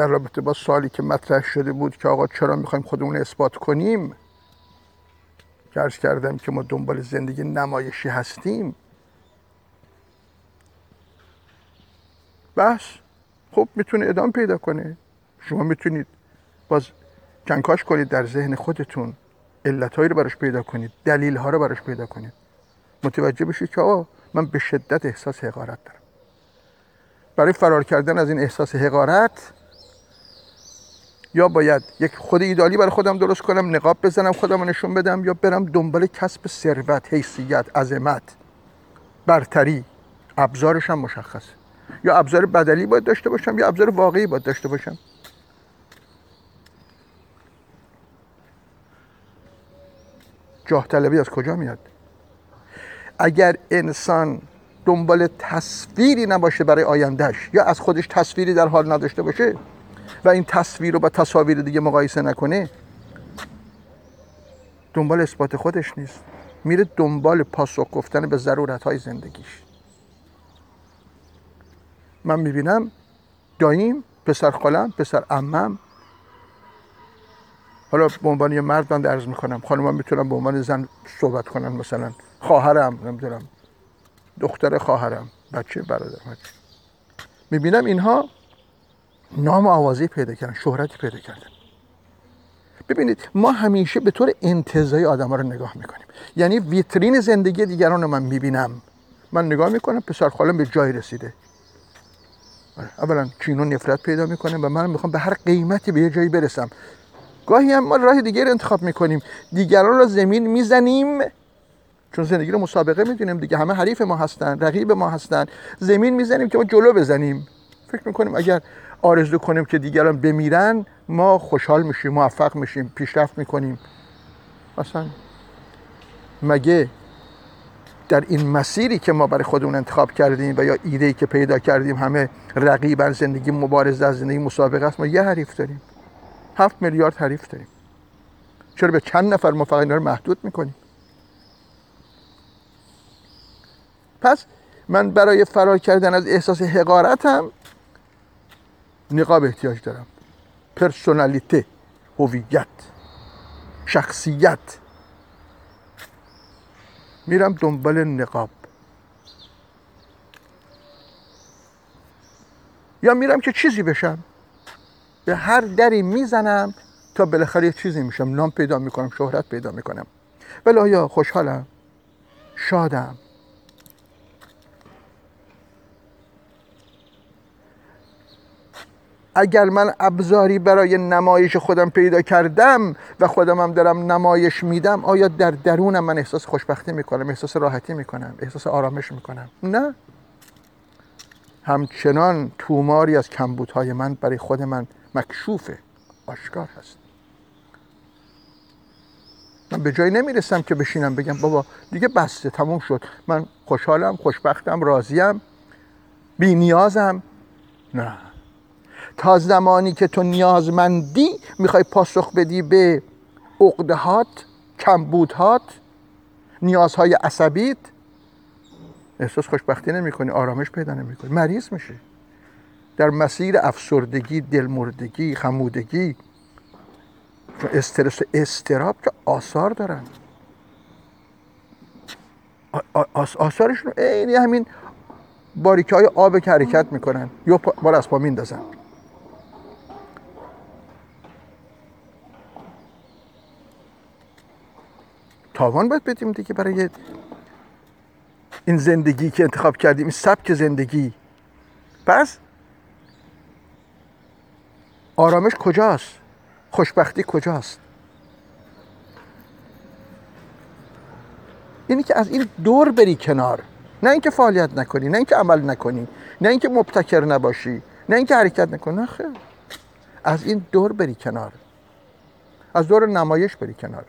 در رابطه با سوالی که مطرح شده بود که آقا چرا می‌خوایم خودمون اثبات کنیم؟ که کردم که ما دنبال زندگی نمایشی هستیم. بس خب می‌تونه ادامه پیدا کنه. شما می‌تونید باز کنکاش کنید در ذهن خودتون. علتهایی رو براش پیدا کنید. دلیل ها رو براش پیدا کنید. متوجه بشید که آقا من به شدت احساس حقارت دارم. برای فرار کردن از این احساس حقارت یا باید یک خود ایدالی برای خودم درست کنم نقاب بزنم خودم نشون بدم یا برم دنبال کسب ثروت حیثیت عظمت برتری. ابزارش هم مشخصه یا ابزار بدلی باید داشته باشم یا ابزار واقعی باید داشته باشم. جاه طلبی از کجا میاد؟ اگر انسان دنبال تصویری نباشه برای آیندهش یا از خودش تصویری در حال نداشته باشه و این تصویر رو با تصاویر دیگه مقایسه نکنه دنبال اثبات خودش نیست. میره دنبال پاسخ گفتن به ضرورت های زندگیش. من می‌بینم داییم پسر خالم پسر امم حالا به عنوان یه مرد من درز می‌کنم. خانم می‌تونم به عنوان زن صحبت کنم مثلا. خواهرم نمی‌دونم. دختر خواهرم. بچه برادر بچه. می‌بینم اینها نام آوازی پیدا کردن شهرتی پیدا کردن. ببینید ما همیشه به طور انتظایی آدم ها رو نگاه می‌کنیم. یعنی ویترین زندگی دیگران رو من می‌بینم. من نگاه می‌کنم پسر خالم به جای رسیده. آره، اولا کینو نفرت پیدا می‌کنه و من می‌خوام به هر قیمتی به یه جایی برسم. گاهی هم ما راه دیگر انتخاب می‌کنیم. دیگران را زمین می‌زنیم. چون زندگی رو مسابقه می‌دونیم دیگه. همه حریف ما هستن رقیب ما هستن. زمین می‌زنیم که ما جلو بزنیم. فکر می‌کنیم اگر آرزو کنیم که دیگران بمیرن ما خوشحال میشیم موفق میشیم پیشرفت می‌کنیم. اصلا مگه در این مسیری که ما برای خودمون انتخاب کردیم و یا ایده ای که پیدا کردیم همه رقیبا زندگی مبارزه از زندگی مسابقه است ما یه حریف داریم. هفت میلیارد حریف داریم. چرا به چند نفر ما فقط رو محدود می‌کنیم؟ پس من برای فرار کردن از احساس حقارتم نقاب احتیاج دارم. پرسونالیته هویت شخصیت. میرم دنبال نقاب. یا میرم که چیزی بشم. به هر دری می‌زنم تا بالاخره یه چیزی میشم. نام پیدا می‌کنم شهرت پیدا می‌کنم. ولی آیا خوشحالم؟ شادم. اگر من ابزاری برای نمایش خودم پیدا کردم و خودم هم دارم نمایش میدم آیا در درونم من احساس خوشبختی می‌کنم احساس راحتی می‌کنم احساس آرامش می‌کنم؟ نه. همچنان توماری از کمبودهای من برای خود من مکشوفه آشکار هست. من به جایی نمی‌رسم که بشینم بگم بابا دیگه بسته تموم شد. من خوشحالم خوشبختم راضیم بی نیازم. نه. تا زمانی که تو نیازمندی می‌خوای پاسخ بدی به عقدهات کمبودهات نیازهای عصبیت احساس خوشبختی نمی آرامش پیدا نمی مریض میشه در مسیر افسردگی دلمردگی خمودگی استرس استراب که آثار دارن. آثارشون عین همین باریکه های آب که حرکت می‌کنن. یا بار از پا میندازن. تاوان باید بدیم دیگه برای این زندگی که انتخاب کردیم این سبک زندگی. پس آرامش کجاست؟ خوشبختی کجاست؟ اینی که از این دور بری کنار نه اینکه فعالیت نکنی نه اینکه عمل نکنی نه اینکه مبتکر نباشی نه اینکه حرکت نکنی نه خیر. از این دور بری کنار. از دور نمایش بری کنار.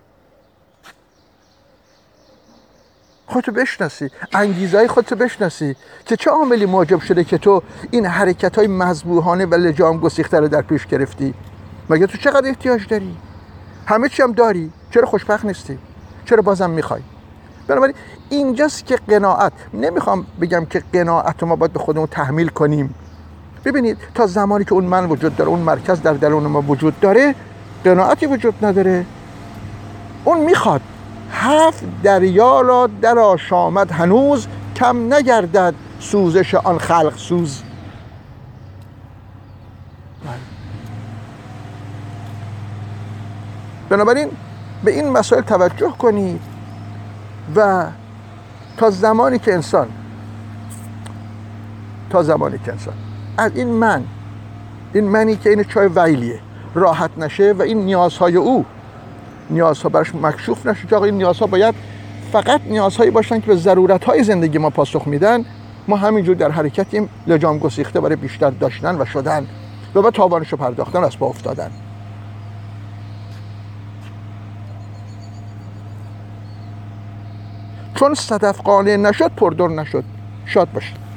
خودتو بشناسی انگیزه های خودتو بشناسی که چه عاملی موجب شده که تو این حرکت های مذبوحانه و لجام گسیخته رو در پیش گرفتی؟ مگه تو چقدر احتیاج داری؟ همه چی هم داری چرا خوشبخت نیستی؟ چرا بازم می‌خوای؟ بنابراین اینجاست که قناعت. نمی‌خوام بگم که قناعت ما باید به خودمون تحمیل کنیم. ببینید تا زمانی که اون من وجود داره اون مرکز در درون ما وجود داره قناعتی وجود نداره. اون می‌خواد. هفت دریا را در آشامد هنوز کم نگردد سوزش آن خلق سوز. بنابراین به این مسائل توجه کنید و تا زمانی که انسان تا زمانی که انسان از این من این منی که این چای ویلیه راحت نشه و این نیازهای او نیازها براش مکشوف نشه. که این نیازها باید فقط نیازهایی باشن که به ضرورت های زندگی ما پاسخ میدن. ما همینجور در حرکتیم لجام گسیخته برای بیشتر داشتن و شدن و به تاوانش رو پرداختن از با افتادن. چون صدف قانع نشد پردر نشد. شاد باشید.